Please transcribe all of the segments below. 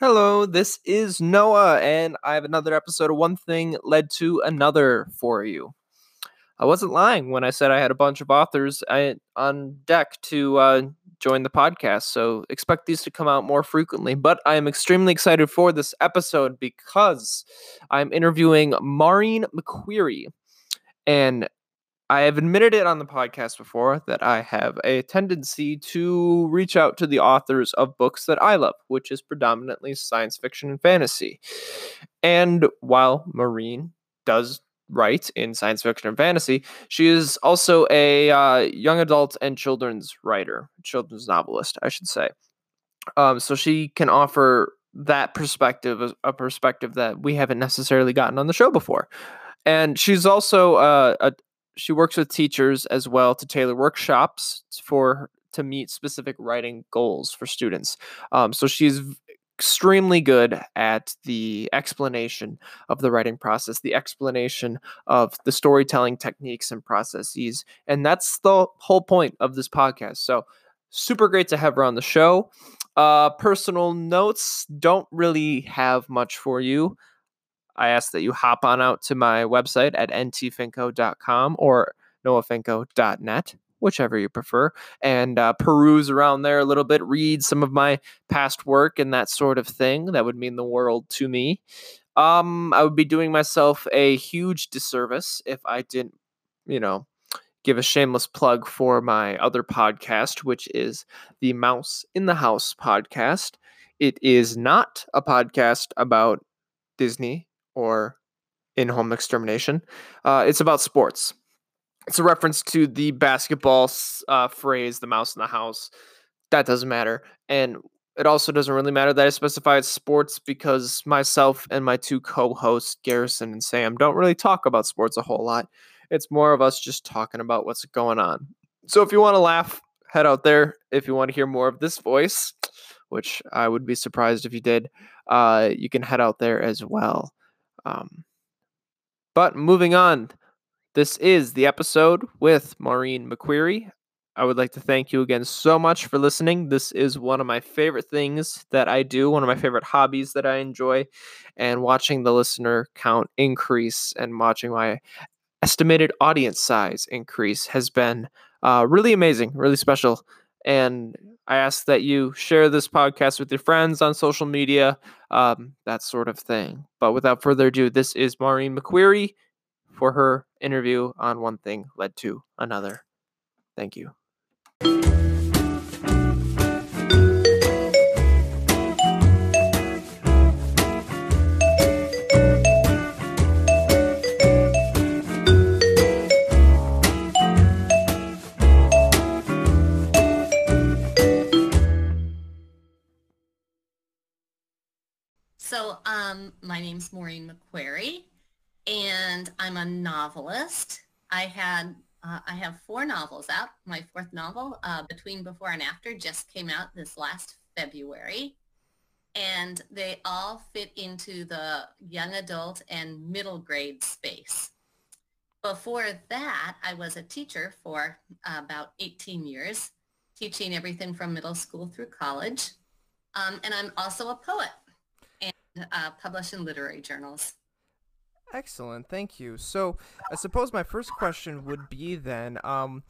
Hello, this is Noah, and I have another episode of One Thing Led to Another for you. I wasn't lying when I said I had a bunch of authors uh, on deck to uh, join the podcast, so expect these to come out more frequently. But I am extremely excited for this episode because I'm interviewing Maureen McQueary. And I have admitted it on the podcast before that I have a tendency to reach out to the authors of books that I love, which is predominantly science fiction and fantasy. And while Maureen does write in science fiction and fantasy, she is also a uh, young adult and children's writer, children's novelist, I should say. Um, so she can offer that perspective, a perspective that we haven't necessarily gotten on the show before and she's also uh, a, she works with teachers as well to tailor workshops for to meet specific writing goals for students. Um, so she's extremely good at the explanation of the writing process, the explanation of the storytelling techniques and processes, and that's the whole point of this podcast. So super great to have her on the show. Uh, personal notes don't really have much for you. I ask that you hop on out to my website at ntfinco.com or noahfinco.net, whichever you prefer, and uh, peruse around there a little bit, read some of my past work and that sort of thing. That would mean the world to me. Um, I would be doing myself a huge disservice if I didn't, you know, give a shameless plug for my other podcast, which is the Mouse in the House podcast. It is not a podcast about Disney or in home extermination. Uh, it's about sports. It's a reference to the basketball uh, phrase, the mouse in the house. That doesn't matter. And it also doesn't really matter that I specify it's sports because myself and my two co hosts, Garrison and Sam, don't really talk about sports a whole lot. It's more of us just talking about what's going on. So if you want to laugh, head out there. If you want to hear more of this voice, which I would be surprised if you did, uh, you can head out there as well. Um, but moving on, this is the episode with Maureen McQueary. I would like to thank you again so much for listening. This is one of my favorite things that I do, one of my favorite hobbies that I enjoy, and watching the listener count increase and watching my estimated audience size increase has been uh, really amazing, really special. And I ask that you share this podcast with your friends on social media, um, that sort of thing. But without further ado, this is Maureen McQueary for her interview on One Thing Led to Another. Thank you. My name's Maureen McQueary, and I'm a novelist. I had uh, I have four novels out. My fourth novel, uh, Between Before and After, just came out this last February, and they all fit into the young adult and middle grade space. Before that, I was a teacher for uh, about 18 years, teaching everything from middle school through college. Um, and I'm also a poet uh, published in literary journals. Excellent, thank you. So, I suppose my first question would be then, um,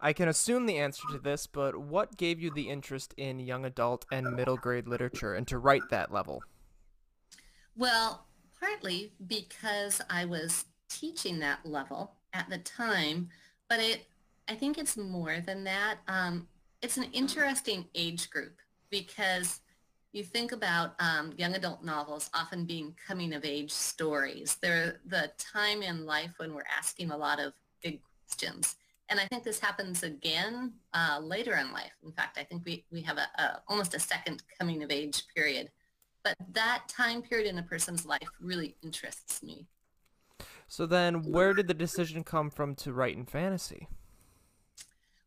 I can assume the answer to this, but what gave you the interest in young adult and middle grade literature and to write that level? Well, partly because I was teaching that level at the time, but it I think it's more than that. Um, it's an interesting age group because you think about um, young adult novels often being coming of age stories. They're the time in life when we're asking a lot of big questions. And I think this happens again uh, later in life. In fact, I think we, we have a, a, almost a second coming of age period. But that time period in a person's life really interests me. So then where did the decision come from to write in fantasy?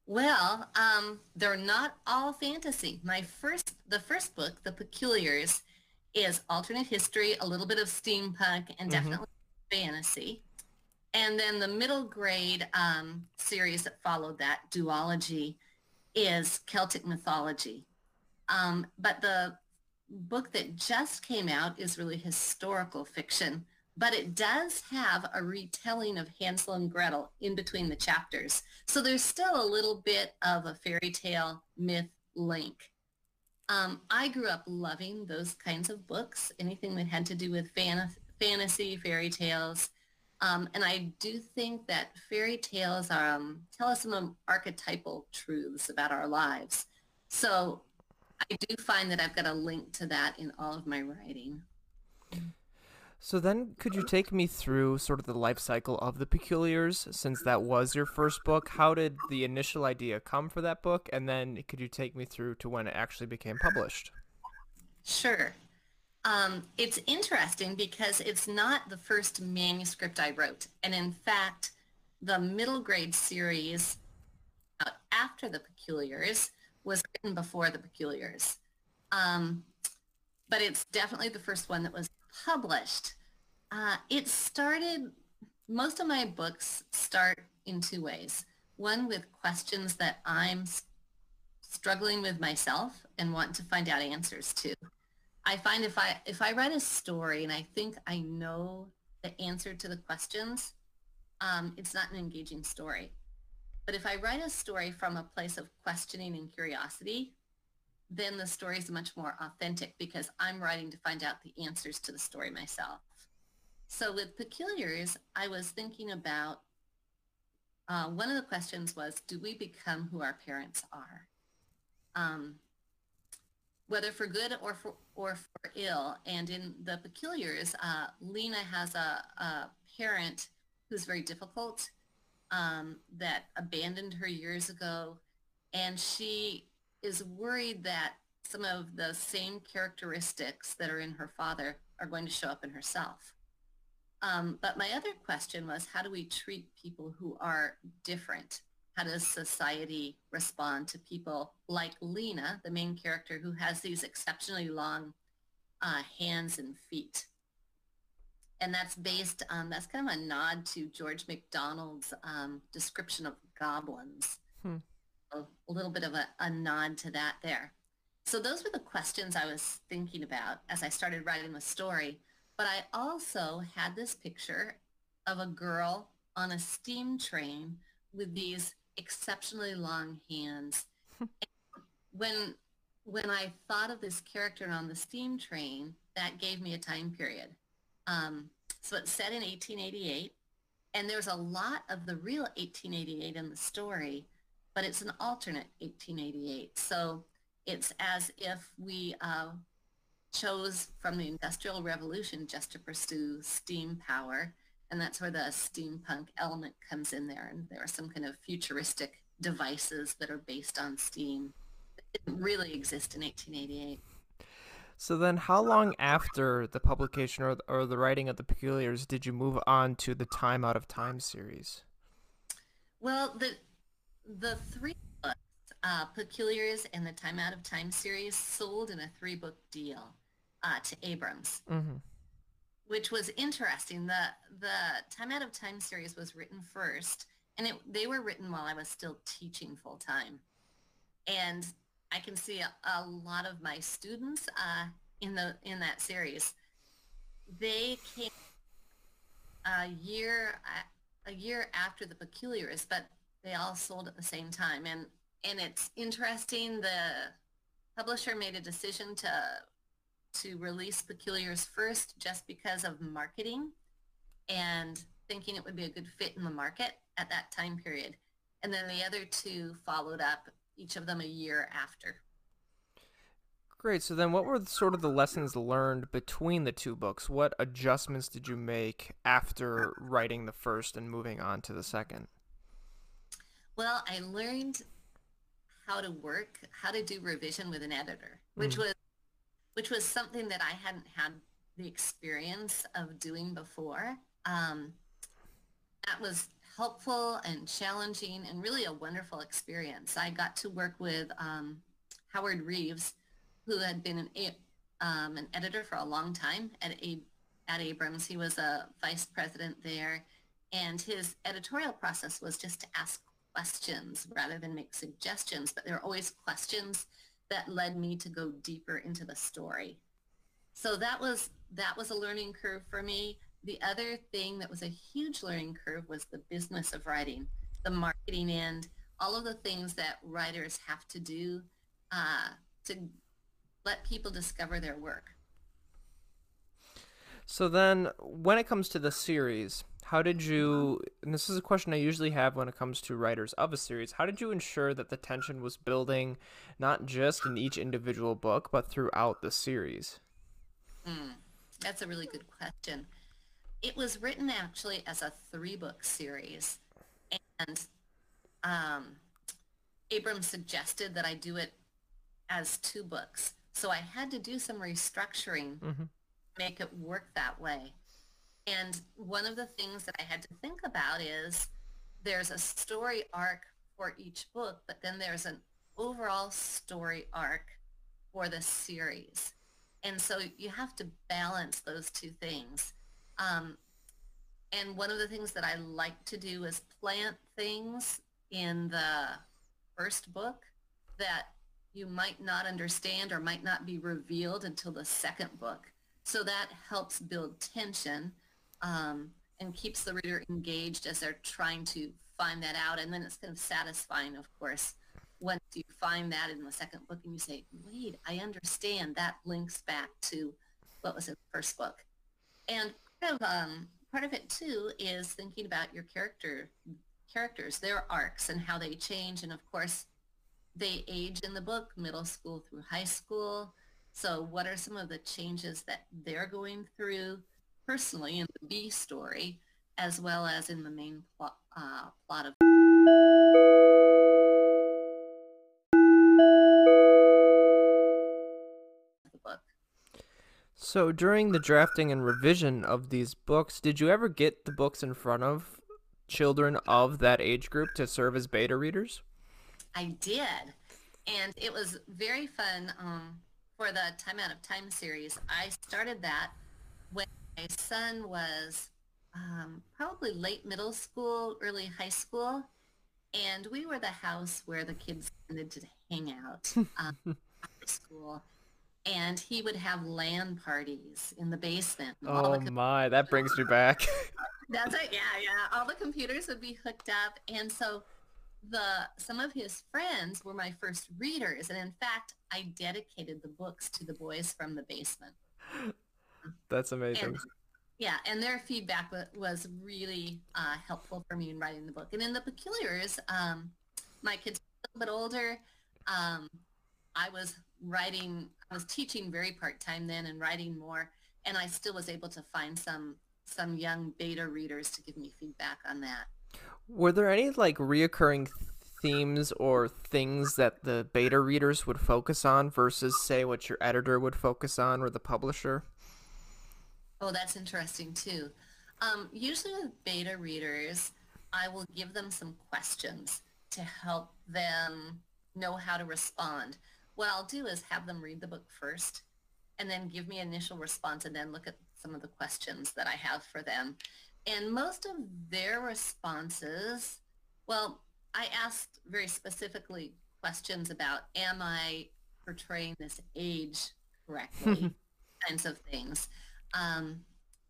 Well, um, they're not all fantasy. My first, the first book, The Peculiars, is alternate history, a little bit of steampunk, and mm-hmm. definitely fantasy. And then the middle grade um, series that followed that, Duology, is Celtic mythology. Um, but the book that just came out is really historical fiction, but it does have a retelling of Hansel and Gretel in between the chapters. So there's still a little bit of a fairy tale myth link. Um, I grew up loving those kinds of books, anything that had to do with fan- fantasy, fairy tales. Um, and I do think that fairy tales um, tell us some archetypal truths about our lives. So I do find that I've got a link to that in all of my writing. So then, could you take me through sort of the life cycle of the Peculiars, since that was your first book? How did the initial idea come for that book, and then could you take me through to when it actually became published? Sure. Um, it's interesting because it's not the first manuscript I wrote, and in fact, the middle grade series uh, after the Peculiars was written before the Peculiars. Um, but it's definitely the first one that was published. Uh, it started, most of my books start in two ways. One with questions that I'm struggling with myself and want to find out answers to. I find if I if I write a story and I think I know the answer to the questions, um, it's not an engaging story. But if I write a story from a place of questioning and curiosity, then the story is much more authentic because I'm writing to find out the answers to the story myself. So with Peculiars, I was thinking about uh, one of the questions was, do we become who our parents are? Um, whether for good or for, or for ill. And in the Peculiars, uh, Lena has a, a, parent who's very difficult um, that abandoned her years ago. And she is worried that some of the same characteristics that are in her father are going to show up in herself. Um, but my other question was, how do we treat people who are different? How does society respond to people like Lena, the main character, who has these exceptionally long uh, hands and feet? And that's based on, that's kind of a nod to George MacDonald's um, description of goblins. Hmm a little bit of a, a nod to that there. So those were the questions I was thinking about as I started writing the story. But I also had this picture of a girl on a steam train with these exceptionally long hands. when when I thought of this character on the steam train, that gave me a time period. Um, so it's set in 1888, and there's a lot of the real 1888 in the story, but it's an alternate 1888. So it's as if we uh, chose from the Industrial Revolution just to pursue steam power. And that's where the steampunk element comes in there. And there are some kind of futuristic devices that are based on steam that didn't really exist in 1888. So then, how long after the publication or the, or the writing of the Peculiars did you move on to the Time Out of Time series? Well, the the three books, uh, Peculiars and the Time Out of Time series, sold in a three-book deal uh, to Abrams, mm-hmm. which was interesting. The the Time Out of Time series was written first, and it, they were written while I was still teaching full time, and I can see a, a lot of my students uh, in the in that series. They came a year a year after the Peculiars, but they all sold at the same time. And, and it's interesting, the publisher made a decision to, to release Peculiars first just because of marketing and thinking it would be a good fit in the market at that time period. And then the other two followed up, each of them a year after. Great. So then what were sort of the lessons learned between the two books? What adjustments did you make after writing the first and moving on to the second? Well, I learned how to work, how to do revision with an editor, which mm. was which was something that I hadn't had the experience of doing before. Um, that was helpful and challenging and really a wonderful experience. I got to work with um, Howard Reeves, who had been an, um, an editor for a long time at, a, at Abrams. He was a vice president there, and his editorial process was just to ask questions rather than make suggestions, but there are always questions that led me to go deeper into the story. So that was that was a learning curve for me. The other thing that was a huge learning curve was the business of writing, the marketing end, all of the things that writers have to do uh, to let people discover their work. So then, when it comes to the series, how did you, and this is a question I usually have when it comes to writers of a series, how did you ensure that the tension was building not just in each individual book, but throughout the series? Mm, that's a really good question. It was written actually as a three-book series, and um, Abram suggested that I do it as two books. So I had to do some restructuring, mm-hmm. make it work that way. And one of the things that I had to think about is there's a story arc for each book, but then there's an overall story arc for the series. And so you have to balance those two things. Um, and one of the things that I like to do is plant things in the first book that you might not understand or might not be revealed until the second book. So that helps build tension um, and keeps the reader engaged as they're trying to find that out. And then it's kind of satisfying, of course, once you find that in the second book and you say, wait, I understand that links back to what was in the first book. And part of, um, part of it too is thinking about your character characters, their arcs and how they change. And of course, they age in the book, middle school through high school. So what are some of the changes that they're going through personally in the B story, as well as in the main plot, uh, plot of the book. So during the drafting and revision of these books, did you ever get the books in front of children of that age group to serve as beta readers? I did. And it was very fun um, for the Time Out of Time series. I started that my son was um, probably late middle school, early high school. And we were the house where the kids tended to hang out um, after school. And he would have LAN parties in the basement. Oh the my, that brings me back. That's it. Yeah, yeah. All the computers would be hooked up. And so the some of his friends were my first readers and in fact i dedicated the books to the boys from the basement that's amazing. and, yeah and their feedback was really uh, helpful for me in writing the book. And in the peculiars um, my kids a little bit older um, i was writing i was teaching very part-time then and writing more and i still was able to find some some young beta readers to give me feedback on that. Were there any like reoccurring themes or things that the beta readers would focus on versus say what your editor would focus on or the publisher? Oh, that's interesting too. Um, usually with beta readers, I will give them some questions to help them know how to respond. What I'll do is have them read the book first and then give me initial response and then look at some of the questions that I have for them. And most of their responses, well, I asked very specifically questions about, am I portraying this age correctly? kinds of things. Um,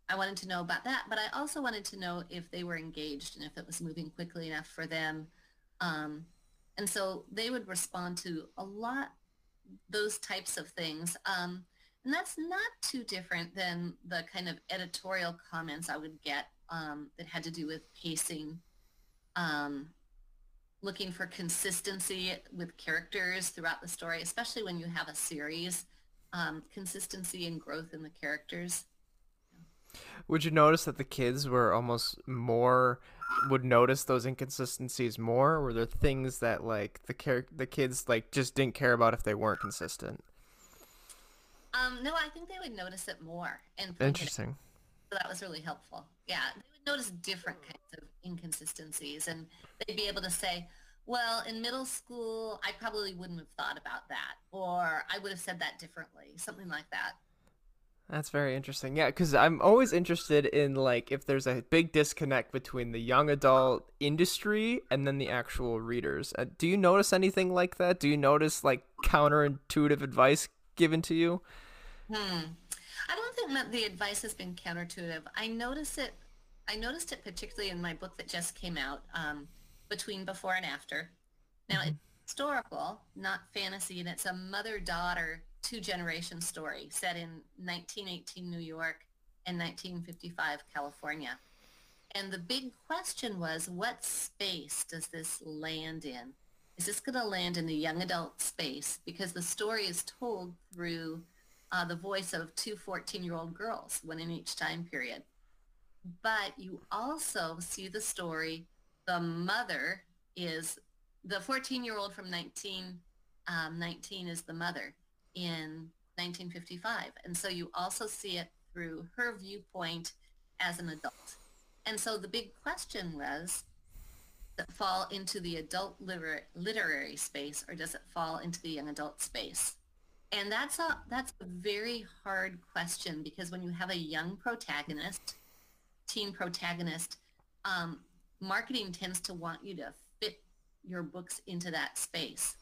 I wanted to know about that, but I also wanted to know if they were engaged and if it was moving quickly enough for them. Um, and so they would respond to a lot those types of things. Um, and that's not too different than the kind of editorial comments I would get um, that had to do with pacing, um, looking for consistency with characters throughout the story, especially when you have a series, um, consistency and growth in the characters. Would you notice that the kids were almost more would notice those inconsistencies more? Were there things that like the char- the kids like just didn't care about if they weren't consistent? Um, no, I think they would notice it more. And interesting. So that was really helpful. Yeah, they would notice different kinds of inconsistencies, and they'd be able to say, well, in middle school, I probably wouldn't have thought about that, or I would have said that differently, something like that. That's very interesting. Yeah, because I'm always interested in like if there's a big disconnect between the young adult industry and then the actual readers. Uh, do you notice anything like that? Do you notice like counterintuitive advice given to you? Hmm. I don't think that the advice has been counterintuitive. I notice it. I noticed it particularly in my book that just came out, um, between before and after. Now mm-hmm. it's historical, not fantasy, and it's a mother-daughter two-generation story set in 1918 New York and 1955 California. And the big question was, what space does this land in? Is this going to land in the young adult space? Because the story is told through uh, the voice of two 14-year-old girls, one in each time period. But you also see the story, the mother is, the 14-year-old from 1919 um, is the mother in 1955. And so you also see it through her viewpoint as an adult. And so the big question was, does it fall into the adult liter- literary space or does it fall into the young adult space? And that's a that's a very hard question because when you have a young protagonist, teen protagonist, um, marketing tends to want you to fit your books into that space.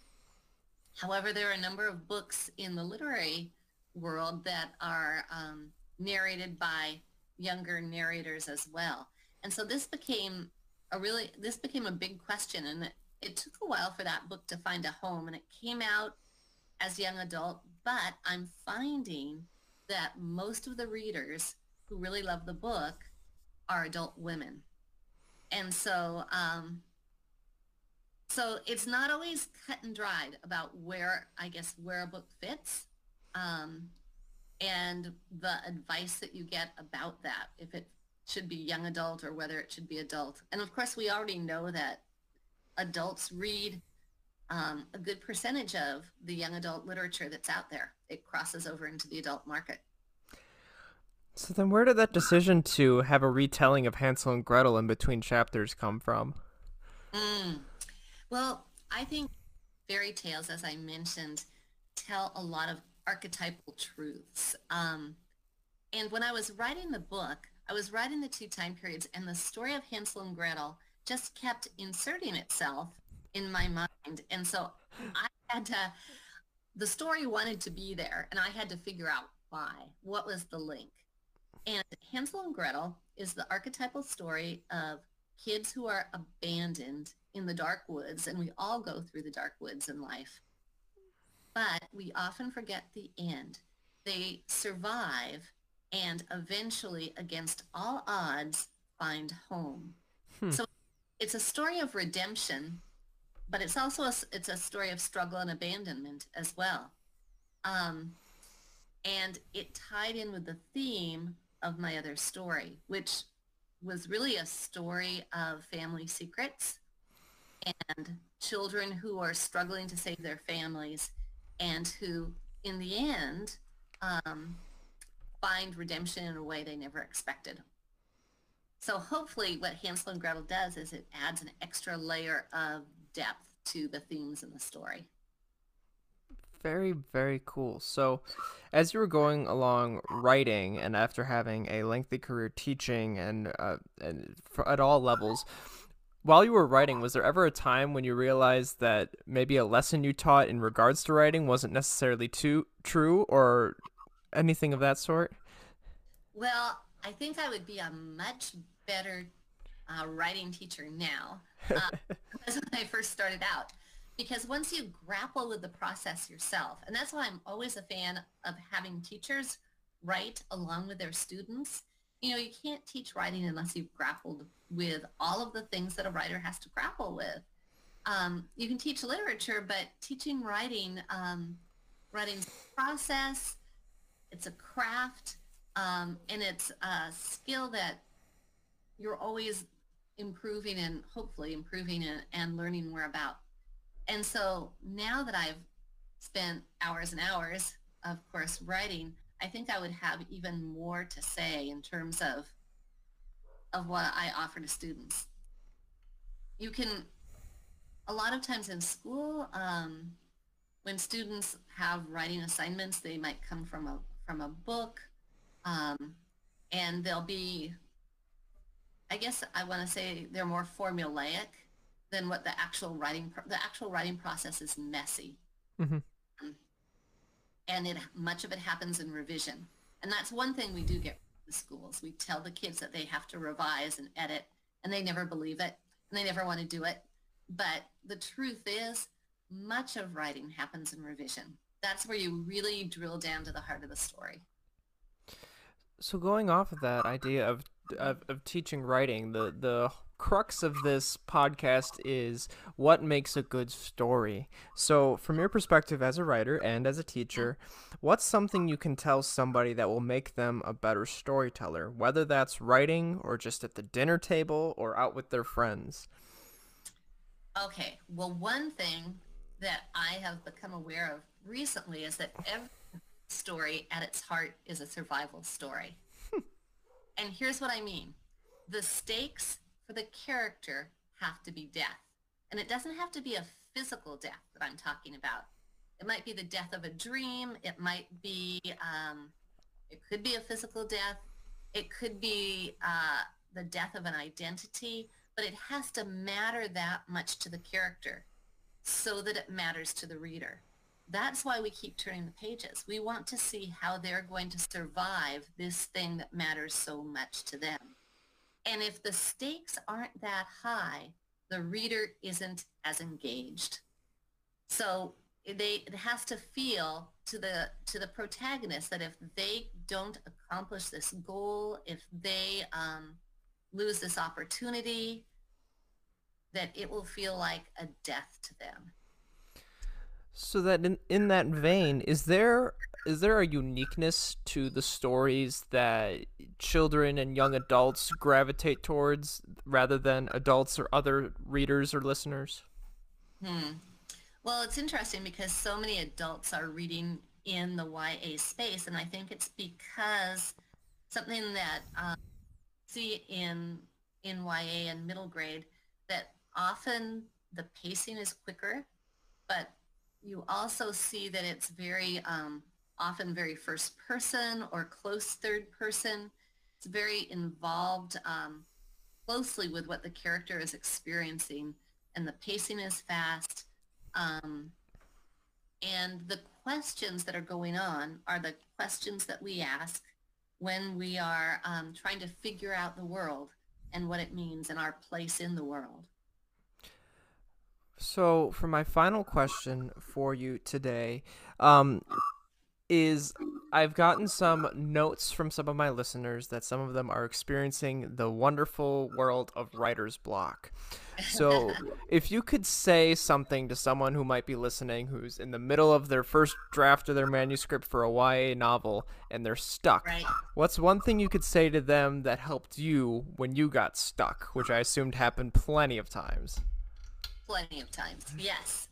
However, there are a number of books in the literary world that are um, narrated by younger narrators as well. And so this became a really, this became a big question and it, it took a while for that book to find a home and it came out as young adult, but I'm finding that most of the readers who really love the book are adult women. And so um, so it's not always cut and dried about where, I guess, where a book fits um, and the advice that you get about that, if it should be young adult or whether it should be adult. And of course, we already know that adults read um, a good percentage of the young adult literature that's out there. It crosses over into the adult market. So then where did that decision to have a retelling of Hansel and Gretel in between chapters come from? Mm. Well, I think fairy tales, as I mentioned, tell a lot of archetypal truths. Um, and when I was writing the book, I was writing the two time periods, and the story of Hansel and Gretel just kept inserting itself in my mind. And so I had to, the story wanted to be there, and I had to figure out why. What was the link? And Hansel and Gretel is the archetypal story of kids who are abandoned in the dark woods, and we all go through the dark woods in life. But we often forget the end. They survive and eventually, against all odds, find home. Hmm. So it's a story of redemption, but it's also a, it's a story of struggle and abandonment as well. Um, and it tied in with the theme of my other story, which was really a story of family secrets and children who are struggling to save their families and who, in the end, um, find redemption in a way they never expected. So hopefully what Hansel and Gretel does is it adds an extra layer of depth to the themes in the story. Very, very cool. So, as you were going along writing, and after having a lengthy career teaching and, uh, and at all levels, while you were writing, was there ever a time when you realized that maybe a lesson you taught in regards to writing wasn't necessarily too true or anything of that sort? Well, I think I would be a much better uh, writing teacher now uh, as when I first started out. Because once you grapple with the process yourself, and that's why I'm always a fan of having teachers write along with their students. You know, you can't teach writing unless you've grappled with all of the things that a writer has to grapple with. Um, you can teach literature, but teaching writing, um, process, it's a craft, um, and it's a skill that you're always improving and hopefully improving and, and learning more about. And so now that I've spent hours and hours, of course, writing, I think I would have even more to say in terms of of what I offer to students. You can, a lot of times in school, um, when students have writing assignments, they might come from a, from a book Um, and they'll be, I guess I want to say they're more formulaic than what the actual writing, the actual writing process is messy. Mm-hmm. And it, much of it happens in revision. And that's one thing we do get from the schools. We tell the kids that they have to revise and edit, and they never believe it, and they never want to do it. But the truth is, much of writing happens in revision. That's where you really drill down to the heart of the story. So going off of that idea of of, of teaching writing, the the crux of this podcast is what makes a good story. So, from your perspective as a writer and as a teacher, what's something you can tell somebody that will make them a better storyteller, whether that's writing or just at the dinner table or out with their friends? Okay, well, one thing that I have become aware of recently is that every story at its heart is a survival story. and here's what I mean. The stakes for the character have to be death. And it doesn't have to be a physical death that I'm talking about. It might be the death of a dream. It might be, um, it could be a physical death. It could be uh, the death of an identity, but it has to matter that much to the character so that it matters to the reader. That's why we keep turning the pages. We want to see how they're going to survive this thing that matters so much to them. And if the stakes aren't that high, the reader isn't as engaged. So they it has to feel to the to the protagonist that if they don't accomplish this goal, if they um, lose this opportunity, that it will feel like a death to them. So that in, in that vein, is there is there a uniqueness to the stories that children and young adults gravitate towards rather than adults or other readers or listeners? Hmm. Well, it's interesting because so many adults are reading in the YA space, and I think it's because something that um, see in in YA and middle grade that often the pacing is quicker, but you also see that it's very um, often very first person or close third person. It's very involved um, closely with what the character is experiencing and the pacing is fast. Um, and the questions that are going on are the questions that we ask when we are um, trying to figure out the world and what it means and our place in the world. So, for my final question for you today, um, is I've gotten some notes from some of my listeners that some of them are experiencing the wonderful world of writer's block. So, if you could say something to someone who might be listening who's in the middle of their first draft of their manuscript for a YA novel and they're stuck, right. what's one thing you could say to them that helped you when you got stuck, which I assumed happened plenty of times? Plenty of times, yes.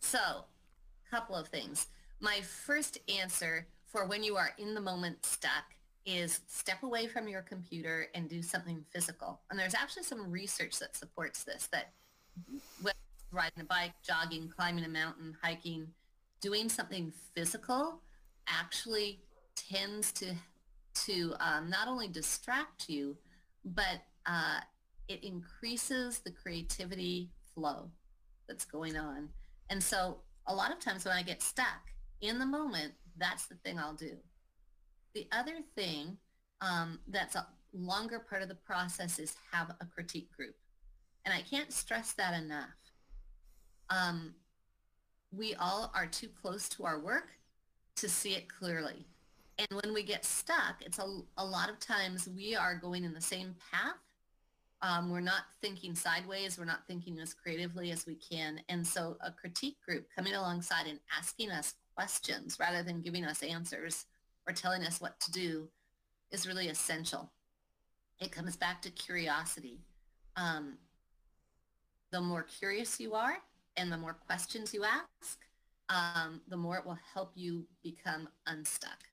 So, a couple of things. My first answer for when you are in the moment stuck is step away from your computer and do something physical. And there's actually some research that supports this, that riding a bike, jogging, climbing a mountain, hiking, doing something physical actually tends to to um, not only distract you, but uh, it increases the creativity flow that's going on. And so a lot of times when I get stuck, in the moment, that's the thing I'll do. The other thing um, that's a longer part of the process is have a critique group. And I can't stress that enough. Um, we all are too close to our work to see it clearly. And when we get stuck, it's a, a lot of times we are going in the same path. Um, we're not thinking sideways. We're not thinking as creatively as we can. And so a critique group coming alongside and asking us questions rather than giving us answers or telling us what to do is really essential. It comes back to curiosity. Um, the more curious you are and the more questions you ask, um, the more it will help you become unstuck.